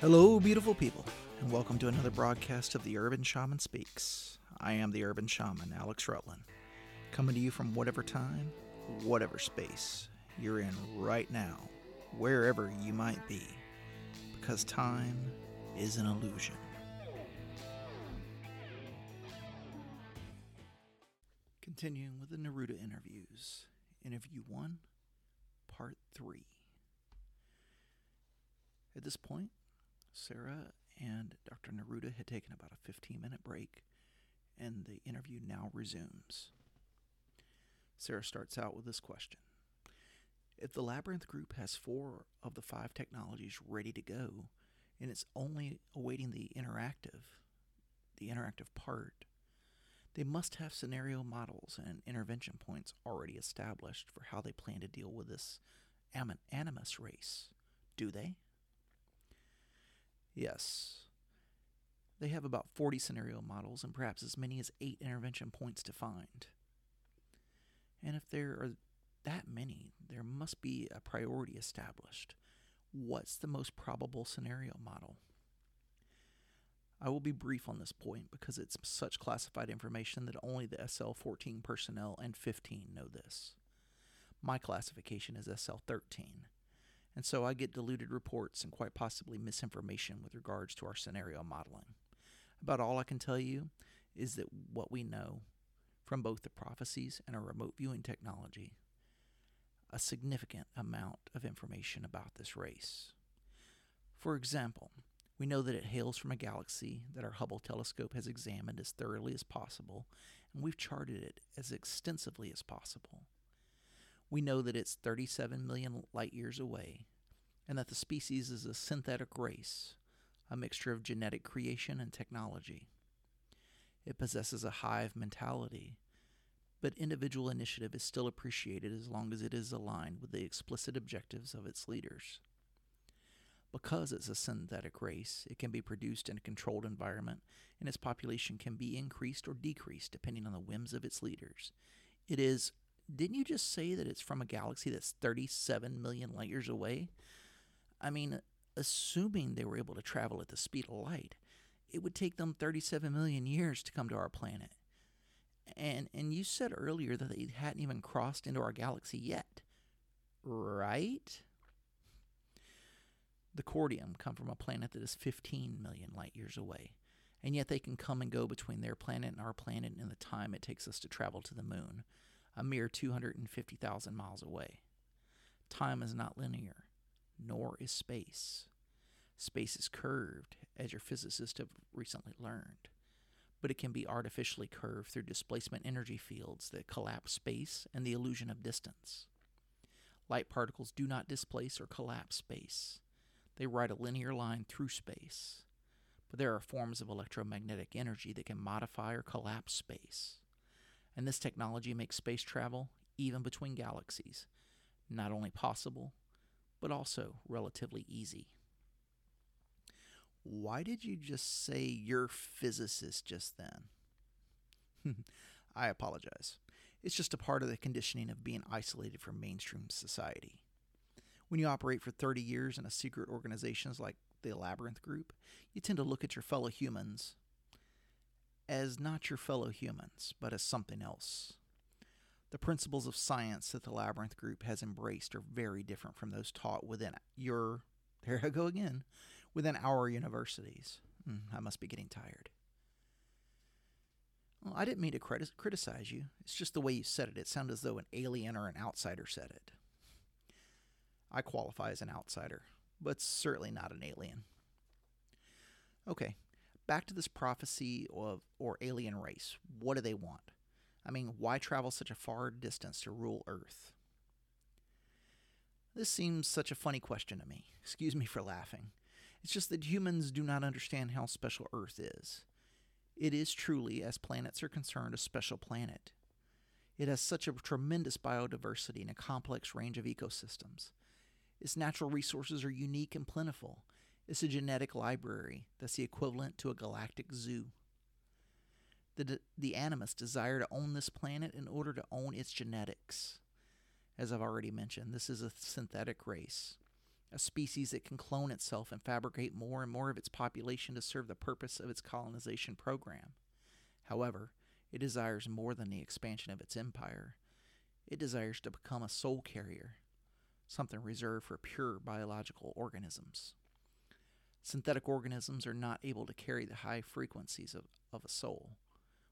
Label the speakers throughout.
Speaker 1: Hello, beautiful people, and welcome to another broadcast of the Urban Shaman Speaks. I am the Urban Shaman, Alex Rutland, coming to you from whatever time, whatever space you're in right now, wherever you might be, because time is an illusion. Continuing with the Neruda interviews, interview one, part three. At this point, Sarah and Dr. Neruda had taken about a 15 minute break, and the interview now resumes. Sarah starts out with this question If the Labyrinth group has four of the five technologies ready to go, and it's only awaiting the interactive, the interactive part, they must have scenario models and intervention points already established for how they plan to deal with this animus race, do they? Yes. They have about 40 scenario models and perhaps as many as eight intervention points defined. And if there are that many, there must be a priority established. What's the most probable scenario model? I will be brief on this point because it's such classified information that only the SL 14 personnel and 15 know this. My classification is SL 13, and so I get diluted reports and quite possibly misinformation with regards to our scenario modeling. About all I can tell you is that what we know from both the prophecies and our remote viewing technology, a significant amount of information about this race. For example, we know that it hails from a galaxy that our Hubble telescope has examined as thoroughly as possible, and we've charted it as extensively as possible. We know that it's 37 million light years away, and that the species is a synthetic race, a mixture of genetic creation and technology. It possesses a hive mentality, but individual initiative is still appreciated as long as it is aligned with the explicit objectives of its leaders. Because it's a synthetic race, it can be produced in a controlled environment, and its population can be increased or decreased depending on the whims of its leaders. It is. Didn't you just say that it's from a galaxy that's 37 million light years away? I mean, assuming they were able to travel at the speed of light, it would take them 37 million years to come to our planet. And and you said earlier that they hadn't even crossed into our galaxy yet. Right? The Corteum come from a planet that is 15 million light years away, and yet they can come and go between their planet and our planet in the time it takes us to travel to the moon, a mere 250,000 miles away. Time is not linear, nor is space. Space is curved, as your physicists have recently learned, but it can be artificially curved through displacement energy fields that collapse space and the illusion of distance. Light particles do not displace or collapse space. They ride a linear line through space. But there are forms of electromagnetic energy that can modify or collapse space. And this technology makes space travel, even between galaxies, not only possible, but also relatively easy. Why did you just say you're physicist just then? I apologize. It's just a part of the conditioning of being isolated from mainstream society. When you operate for 30 years in a secret organizations like the Labyrinth Group, you tend to look at your fellow humans as not your fellow humans, but as something else. The principles of science that the Labyrinth Group has embraced are very different from those taught within your, there I go again, within our universities. Mm, I must be getting tired. Well, I didn't mean to criti- criticize you. It's just the way you said it. It sounded as though an alien or an outsider said it. I qualify as an outsider, but certainly not an alien. Okay, back to this prophecy of or alien race. What do they want? I mean, why travel such a far distance to rule Earth? This seems such a funny question to me. Excuse me for laughing. It's just that humans do not understand how special Earth is. It is truly, as planets are concerned, a special planet. It has such a tremendous biodiversity and a complex range of ecosystems. Its natural resources are unique and plentiful. It's a genetic library that's the equivalent to a galactic zoo. The, the Animus desire to own this planet in order to own its genetics. As I've already mentioned, this is a synthetic race. a species that can clone itself and fabricate more and more of its population to serve the purpose of its colonization program. However, it desires more than the expansion of its empire. It desires to become a soul carrier, something reserved for pure biological organisms. Synthetic organisms are not able to carry the high frequencies of, of a soul,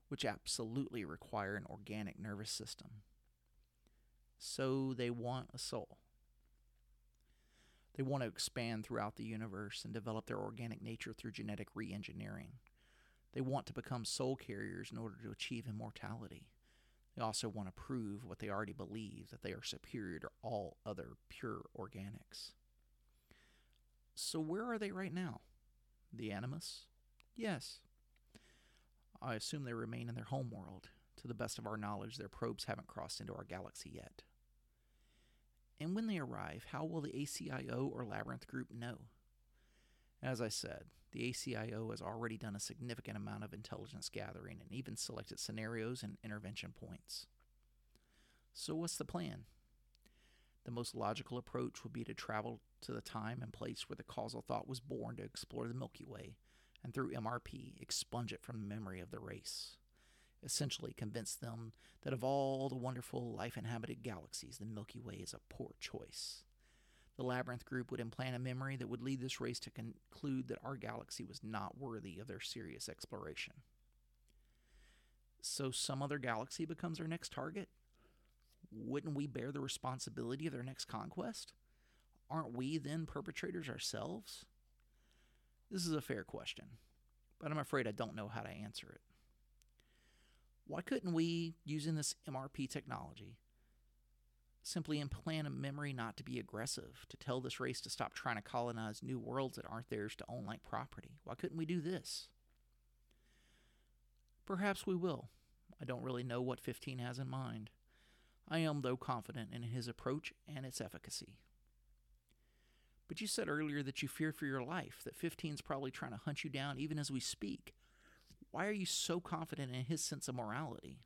Speaker 1: which absolutely require an organic nervous system. So they want a soul. They want to expand throughout the universe and develop their organic nature through genetic re engineering. They want to become soul carriers in order to achieve immortality. They also want to prove what they already believe that they are superior to all other pure organics. So, where are they right now? The Animus? Yes. I assume they remain in their home world. To the best of our knowledge, their probes haven't crossed into our galaxy yet. And when they arrive, how will the ACIO or Labyrinth Group know? As I said, the ACIO has already done a significant amount of intelligence gathering and even selected scenarios and intervention points. So, what's the plan? The most logical approach would be to travel to the time and place where the causal thought was born to explore the Milky Way, and through MRP, expunge it from the memory of the race. Essentially, convince them that of all the wonderful life inhabited galaxies, the Milky Way is a poor choice. The Labyrinth group would implant a memory that would lead this race to conclude that our galaxy was not worthy of their serious exploration. So, some other galaxy becomes our next target? Wouldn't we bear the responsibility of their next conquest? Aren't we then perpetrators ourselves? This is a fair question, but I'm afraid I don't know how to answer it. Why couldn't we, using this MRP technology, simply implant a memory not to be aggressive, to tell this race to stop trying to colonize new worlds that aren't theirs to own like property? Why couldn't we do this? Perhaps we will. I don't really know what 15 has in mind. I am, though, confident in his approach and its efficacy. But you said earlier that you fear for your life, that 15's probably trying to hunt you down even as we speak. Why are you so confident in his sense of morality?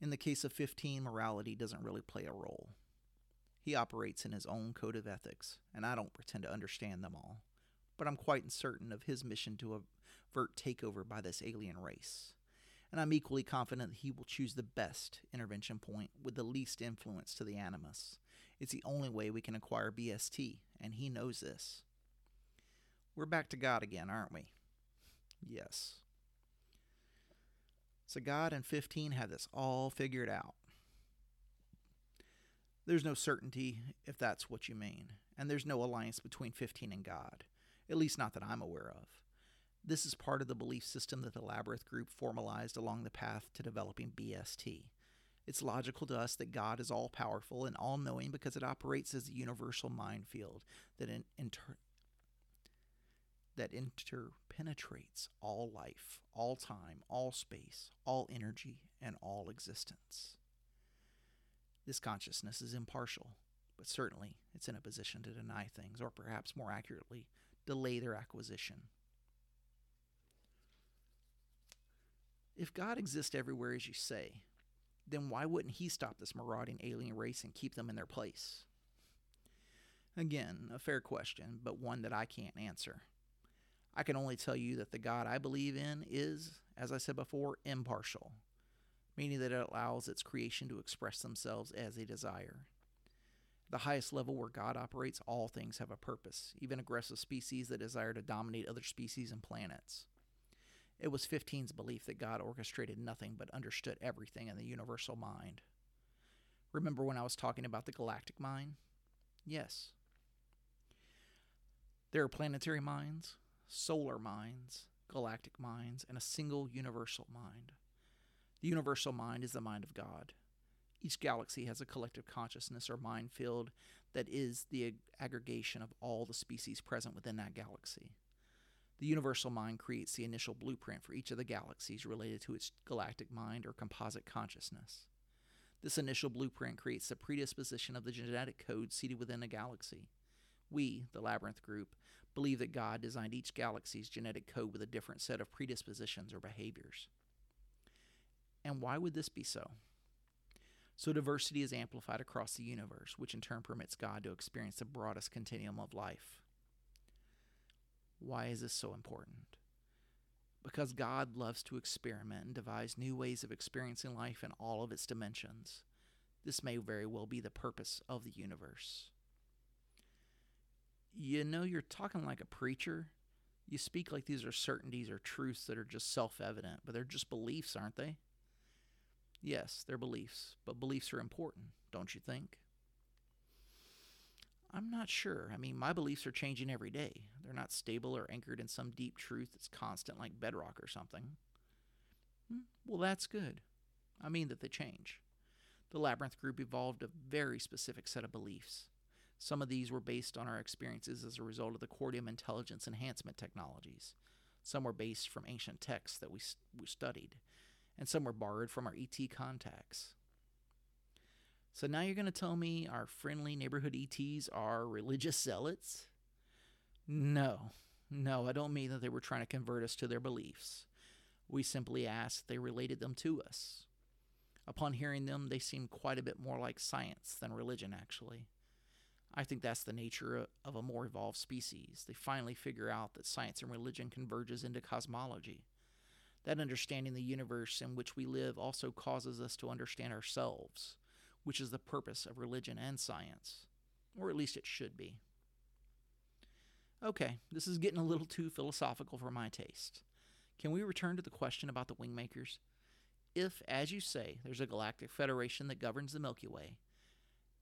Speaker 1: In the case of 15, morality doesn't really play a role. He operates in his own code of ethics, and I don't pretend to understand them all. But I'm quite certain of his mission to avert takeover by this alien race. And I'm equally confident that he will choose the best intervention point with the least influence to the Animus. It's the only way we can acquire BST, and he knows this. We're back to God again, aren't we? Yes. So God and 15 had this all figured out. There's no certainty if that's what you mean, and there's no alliance between 15 and God, at least not that I'm aware of. This is part of the belief system that the Labyrinth group formalized along the path to developing BST. It's logical to us that God is all powerful and all knowing because it operates as a universal mind field that in, inter, that interpenetrates all life, all time, all space, all energy, and all existence. This consciousness is impartial, but certainly it's in a position to deny things, or perhaps more accurately, delay their acquisition. If God exists everywhere as you say, then why wouldn't He stop this marauding alien race and keep them in their place? Again, a fair question, but one that I can't answer. I can only tell you that the God I believe in is, as I said before, impartial, meaning that it allows its creation to express themselves as they desire. The highest level where God operates, all things have a purpose, even aggressive species that desire to dominate other species and planets. It was 15's belief that God orchestrated nothing but understood everything in the universal mind. Remember when I was talking about the galactic mind? Yes. There are planetary minds, solar minds, galactic minds, and a single universal mind. The universal mind is the mind of God. Each galaxy has a collective consciousness or mind field that is the aggregation of all the species present within that galaxy. The universal mind creates the initial blueprint for each of the galaxies related to its galactic mind or composite consciousness. This initial blueprint creates the predisposition of the genetic code seated within a galaxy. We, the Labyrinth Group, believe that God designed each galaxy's genetic code with a different set of predispositions or behaviors. And why would this be so? So diversity is amplified across the universe, which in turn permits God to experience the broadest continuum of life. Why is this so important? Because God loves to experiment and devise new ways of experiencing life in all of its dimensions. This may very well be the purpose of the universe. You know, you're talking like a preacher. You speak like these are certainties or truths that are just self evident, but they're just beliefs, aren't they? Yes, they're beliefs, but beliefs are important, don't you think? I'm not sure. I mean, my beliefs are changing every day. They're not stable or anchored in some deep truth that's constant like bedrock or something. Hmm, well, that's good. I mean that they change. The Labyrinth Group evolved a very specific set of beliefs. Some of these were based on our experiences as a result of the Corteum intelligence enhancement technologies. Some were based from ancient texts that we, we studied, and some were borrowed from our ET contacts. So now you're going to tell me our friendly neighborhood ETs are religious zealots? No, no, I don't mean that they were trying to convert us to their beliefs. We simply asked they related them to us. Upon hearing them, they seemed quite a bit more like science than religion, actually. I think that's the nature of a more evolved species. They finally figure out that science and religion converges into cosmology. That understanding the universe in which we live also causes us to understand ourselves which is the purpose of religion and science. Or at least it should be. Okay, this is getting a little too philosophical for my taste. Can we return to the question about the wingmakers? If, as you say, there's a galactic federation that governs the Milky Way,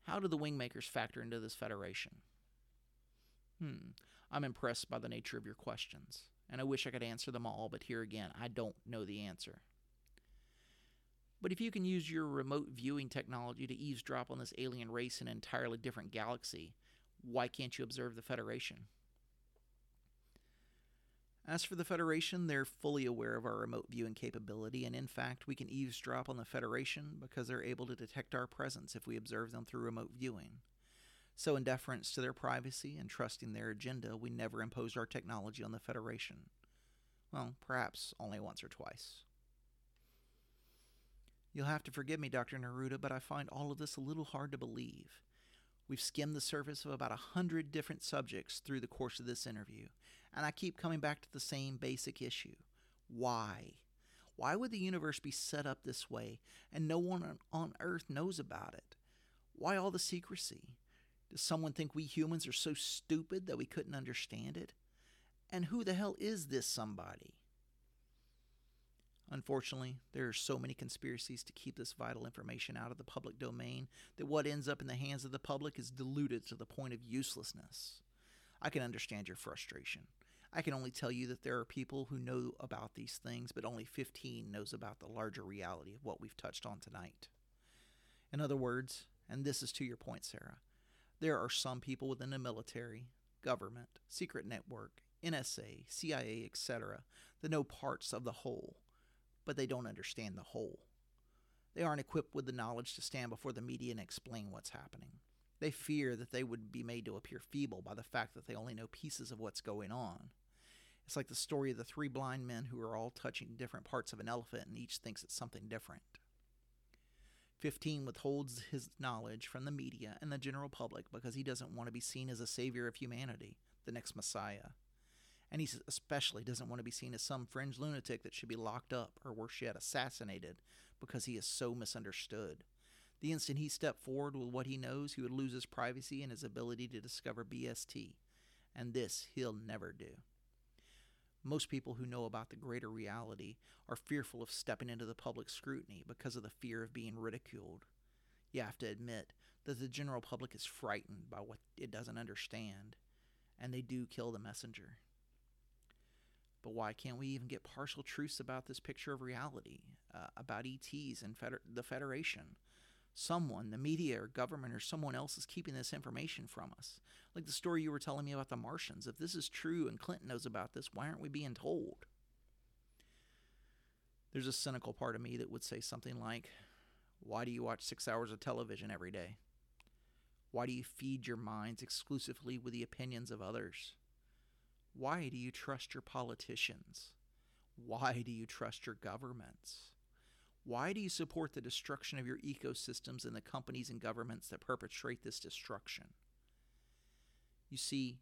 Speaker 1: how do the wingmakers factor into this federation? Hmm, I'm impressed by the nature of your questions, and I wish I could answer them all, but here again, I don't know the answer. But if you can use your remote viewing technology to eavesdrop on this alien race in an entirely different galaxy, why can't you observe the Federation? As for the Federation, they're fully aware of our remote viewing capability, and in fact, we can eavesdrop on the Federation because they're able to detect our presence if we observe them through remote viewing. So, in deference to their privacy and trusting their agenda, we never imposed our technology on the Federation. Well, perhaps only once or twice. You'll have to forgive me, Dr. Neruda, but I find all of this a little hard to believe. We've skimmed the surface of about a hundred different subjects through the course of this interview, and I keep coming back to the same basic issue. Why? Why would the universe be set up this way and no one on earth knows about it? Why all the secrecy? Does someone think we humans are so stupid that we couldn't understand it? And who the hell is this somebody? Unfortunately, there are so many conspiracies to keep this vital information out of the public domain that what ends up in the hands of the public is diluted to the point of uselessness. I can understand your frustration. I can only tell you that there are people who know about these things, but only 15 knows about the larger reality of what we've touched on tonight. In other words, and this is to your point, Sarah, there are some people within the military, government, secret network, NSA, CIA, etc., that know parts of the whole but they don't understand the whole. They aren't equipped with the knowledge to stand before the media and explain what's happening. They fear that they would be made to appear feeble by the fact that they only know pieces of what's going on. It's like the story of the three blind men who are all touching different parts of an elephant and each thinks it's something different. 15 withholds his knowledge from the media and the general public because he doesn't want to be seen as a savior of humanity, the next Messiah and he especially doesn't want to be seen as some fringe lunatic that should be locked up or worse yet assassinated because he is so misunderstood. The instant he stepped forward with what he knows, he would lose his privacy and his ability to discover BST, and this he'll never do. Most people who know about the greater reality are fearful of stepping into the public scrutiny because of the fear of being ridiculed. You have to admit that the general public is frightened by what it doesn't understand, and they do kill the messenger. But why can't we even get partial truths about this picture of reality, uh, about ETs and feder- the Federation? Someone, the media or government or someone else is keeping this information from us. Like the story you were telling me about the Martians. If this is true and Clinton knows about this, why aren't we being told? There's a cynical part of me that would say something like, Why do you watch six hours of television every day? Why do you feed your minds exclusively with the opinions of others? Why do you trust your politicians? Why do you trust your governments? Why do you support the destruction of your ecosystems and the companies and governments that perpetrate this destruction? You see,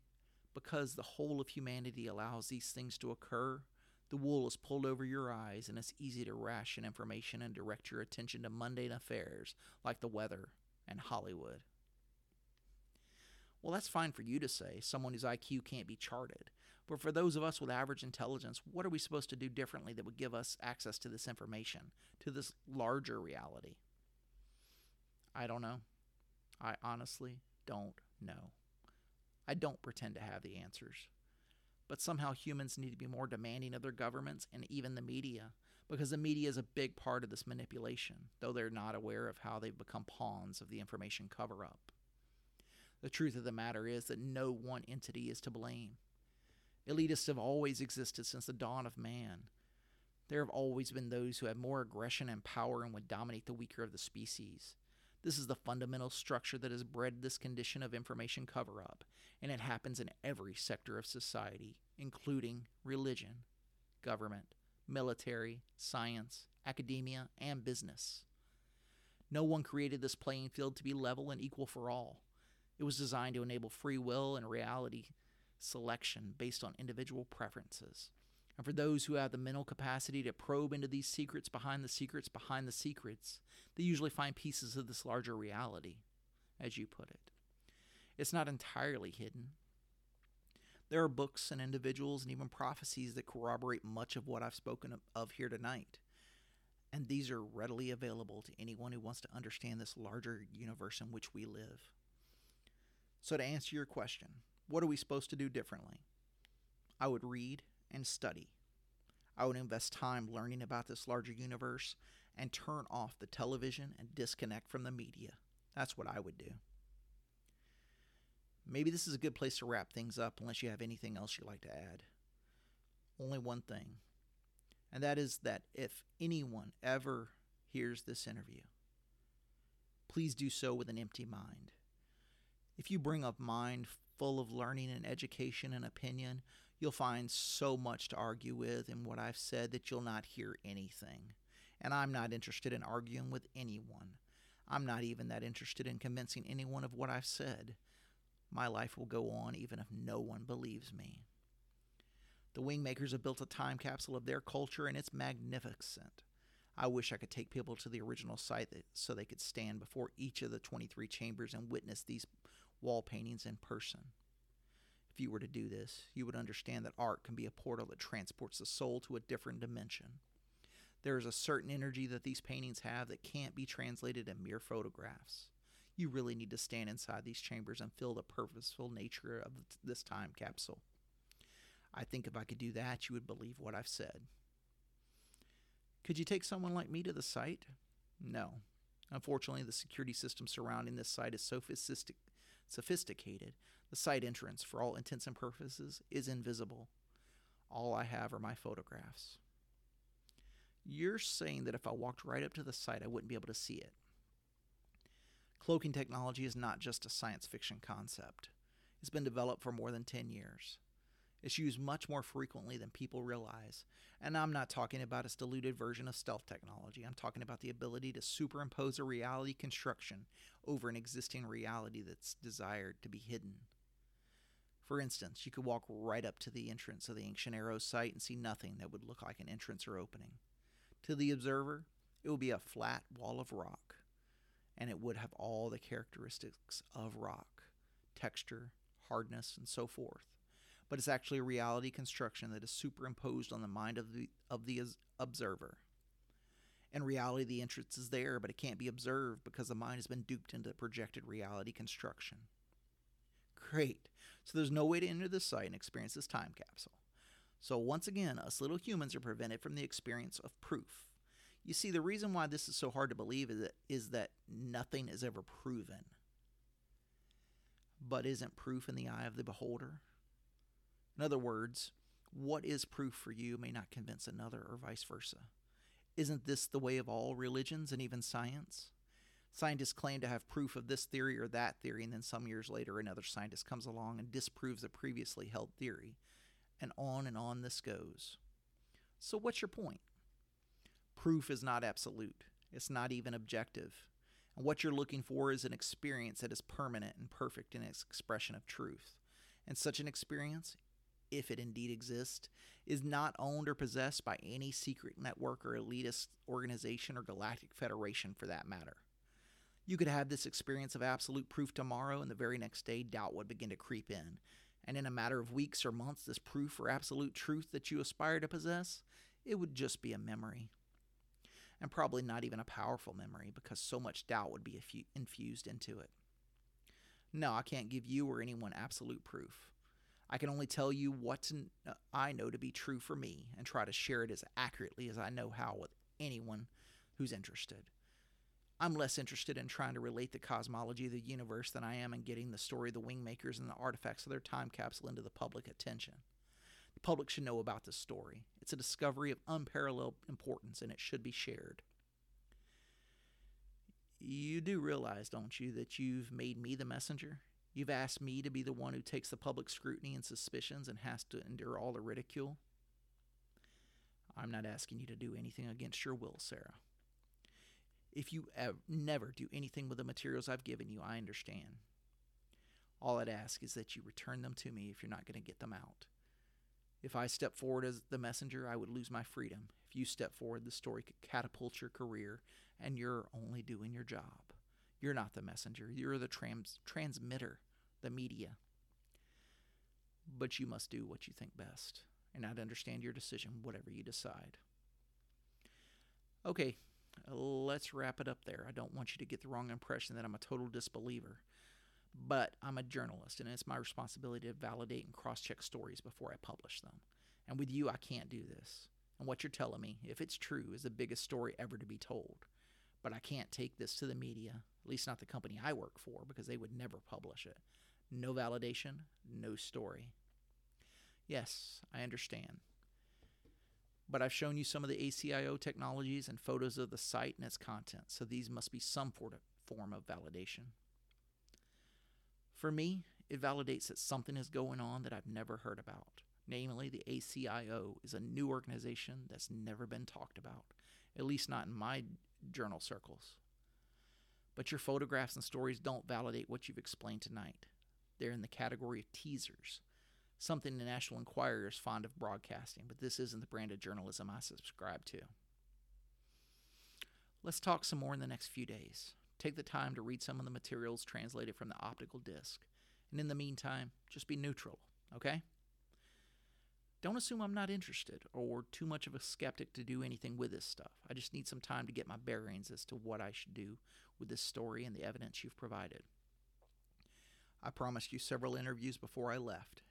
Speaker 1: because the whole of humanity allows these things to occur, the wool is pulled over your eyes and it's easy to ration information and direct your attention to mundane affairs like the weather and Hollywood. Well, that's fine for you to say, someone whose IQ can't be charted. But for those of us with average intelligence, what are we supposed to do differently that would give us access to this information, to this larger reality? I don't know. I honestly don't know. I don't pretend to have the answers. But somehow humans need to be more demanding of their governments and even the media, because the media is a big part of this manipulation, though they're not aware of how they've become pawns of the information cover up. The truth of the matter is that no one entity is to blame. Elitists have always existed since the dawn of man. There have always been those who have more aggression and power and would dominate the weaker of the species. This is the fundamental structure that has bred this condition of information cover up, and it happens in every sector of society, including religion, government, military, science, academia, and business. No one created this playing field to be level and equal for all. It was designed to enable free will and reality selection based on individual preferences. And for those who have the mental capacity to probe into these secrets behind the secrets behind the secrets, they usually find pieces of this larger reality, as you put it. It's not entirely hidden. There are books and individuals and even prophecies that corroborate much of what I've spoken of here tonight. And these are readily available to anyone who wants to understand this larger universe in which we live. So, to answer your question, what are we supposed to do differently? I would read and study. I would invest time learning about this larger universe and turn off the television and disconnect from the media. That's what I would do. Maybe this is a good place to wrap things up unless you have anything else you'd like to add. Only one thing, and that is that if anyone ever hears this interview, please do so with an empty mind. If you bring a mind full of learning and education and opinion, you'll find so much to argue with in what I've said that you'll not hear anything. And I'm not interested in arguing with anyone. I'm not even that interested in convincing anyone of what I've said. My life will go on even if no one believes me. The Wingmakers have built a time capsule of their culture, and it's magnificent. I wish I could take people to the original site so they could stand before each of the 23 chambers and witness these wall paintings in person. If you were to do this, you would understand that art can be a portal that transports the soul to a different dimension. There is a certain energy that these paintings have that can't be translated in mere photographs. You really need to stand inside these chambers and feel the purposeful nature of this time capsule. I think if I could do that, you would believe what I've said. Could you take someone like me to the site? No. Unfortunately, the security system surrounding this site is so sophisticated, the site entrance, for all intents and purposes, is invisible. All I have are my photographs. You're saying that if I walked right up to the site, I wouldn't be able to see it. Cloaking technology is not just a science fiction concept. It's been developed for more than 10 years. It's used much more frequently than people realize. And I'm not talking about its diluted version of stealth technology. I'm talking about the ability to superimpose a reality construction over an existing reality that's desired to be hidden. For instance, you could walk right up to the entrance of the Ancient Arrow site and see nothing that would look like an entrance or opening. To the observer, it would be a flat wall of rock, and it would have all the characteristics of rock texture, hardness, and so forth but it's actually a reality construction that is superimposed on the mind of the of the observer. In reality, the entrance is there, but it can't be observed because the mind has been duped into the projected reality construction. Great. So there's no way to enter this site and experience this time capsule. So once again, us little humans are prevented from the experience of proof. You see, the reason why this is so hard to believe is that, is that nothing is ever proven. But isn't proof in the eye of the beholder? In other words, what is proof for you may not convince another, or vice versa. Isn't this the way of all religions and even science? Scientists claim to have proof of this theory or that theory, and then some years later, another scientist comes along and disproves a previously held theory. And on and on this goes. So, what's your point? Proof is not absolute, it's not even objective. And what you're looking for is an experience that is permanent and perfect in its expression of truth. And such an experience, if it indeed exists, is not owned or possessed by any secret network or elitist organization or galactic federation for that matter. You could have this experience of absolute proof tomorrow, and the very next day, doubt would begin to creep in. And in a matter of weeks or months, this proof or absolute truth that you aspire to possess, it would just be a memory. And probably not even a powerful memory because so much doubt would be infused into it. No, I can't give you or anyone absolute proof. I can only tell you what uh, I know to be true for me and try to share it as accurately as I know how with anyone who's interested. I'm less interested in trying to relate the cosmology of the universe than I am in getting the story of the Wingmakers and the artifacts of their time capsule into the public attention. The public should know about this story. It's a discovery of unparalleled importance and it should be shared. You do realize, don't you, that you've made me the messenger? You've asked me to be the one who takes the public scrutiny and suspicions and has to endure all the ridicule. I'm not asking you to do anything against your will, Sarah. If you ever, never do anything with the materials I've given you, I understand. All I'd ask is that you return them to me if you're not going to get them out. If I step forward as the messenger, I would lose my freedom. If you step forward, the story could catapult your career, and you're only doing your job. You're not the messenger, you're the trans- transmitter, the media. But you must do what you think best, and I'd understand your decision, whatever you decide. Okay, let's wrap it up there. I don't want you to get the wrong impression that I'm a total disbeliever. But I'm a journalist, and it's my responsibility to validate and cross check stories before I publish them. And with you, I can't do this. And what you're telling me, if it's true, is the biggest story ever to be told. But I can't take this to the media, at least not the company I work for, because they would never publish it. No validation, no story. Yes, I understand but I've shown you some of the ACIO technologies and photos of the site and its content, so these must be some form of validation. For me, it validates that something is going on that I've never heard about. Namely, the ACIO is a new organization that's never been talked about, at least not in my journal circles. But your photographs and stories don't validate what you've explained tonight. They're in the category of teasers, something the National Enquirer is fond of broadcasting, but this isn't the brand of journalism I subscribe to. Let's talk some more in the next few days. Take the time to read some of the materials translated from the optical disc. And in the meantime, just be neutral, okay? Don't assume I'm not interested or too much of a skeptic to do anything with this stuff. I just need some time to get my bearings as to what I should do with this story and the evidence you've provided. I promised you several interviews before I left,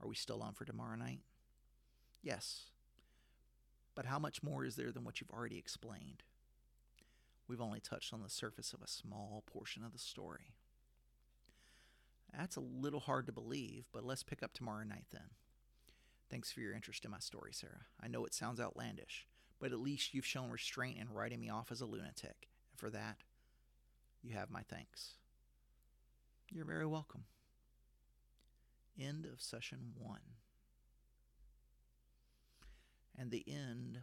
Speaker 1: are we still on for tomorrow night? Yes. But how much more is there than what you've already explained? We've only touched on the surface of a small portion of the story. That's a little hard to believe, but let's pick up tomorrow night then. Thanks for your interest in my story, Sarah. I know it sounds outlandish, but at least you've shown restraint in writing me off as a lunatic, and for that, you have my thanks. You're very welcome. End of session one. And the end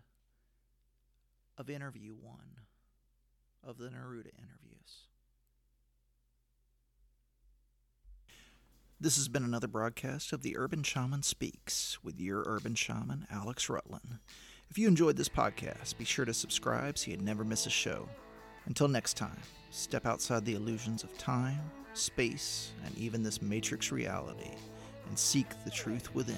Speaker 1: of interview one of the Neruda interviews. This has been another broadcast of the Urban Shaman Speaks with your urban shaman, Alex Rutland. If you enjoyed this podcast, be sure to subscribe so you never miss a show. Until next time, step outside the illusions of time, space, and even this matrix reality and seek the truth within.